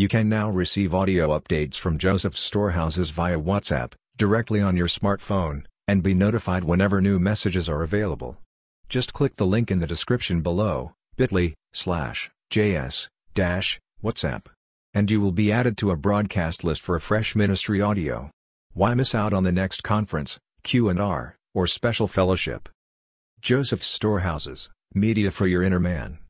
You can now receive audio updates from Joseph's Storehouses via WhatsApp, directly on your smartphone, and be notified whenever new messages are available. Just click the link in the description below, bit.ly, slash, js, dash, WhatsApp. And you will be added to a broadcast list for a fresh ministry audio. Why miss out on the next conference, Q&R, or special fellowship? Joseph's Storehouses, media for your inner man.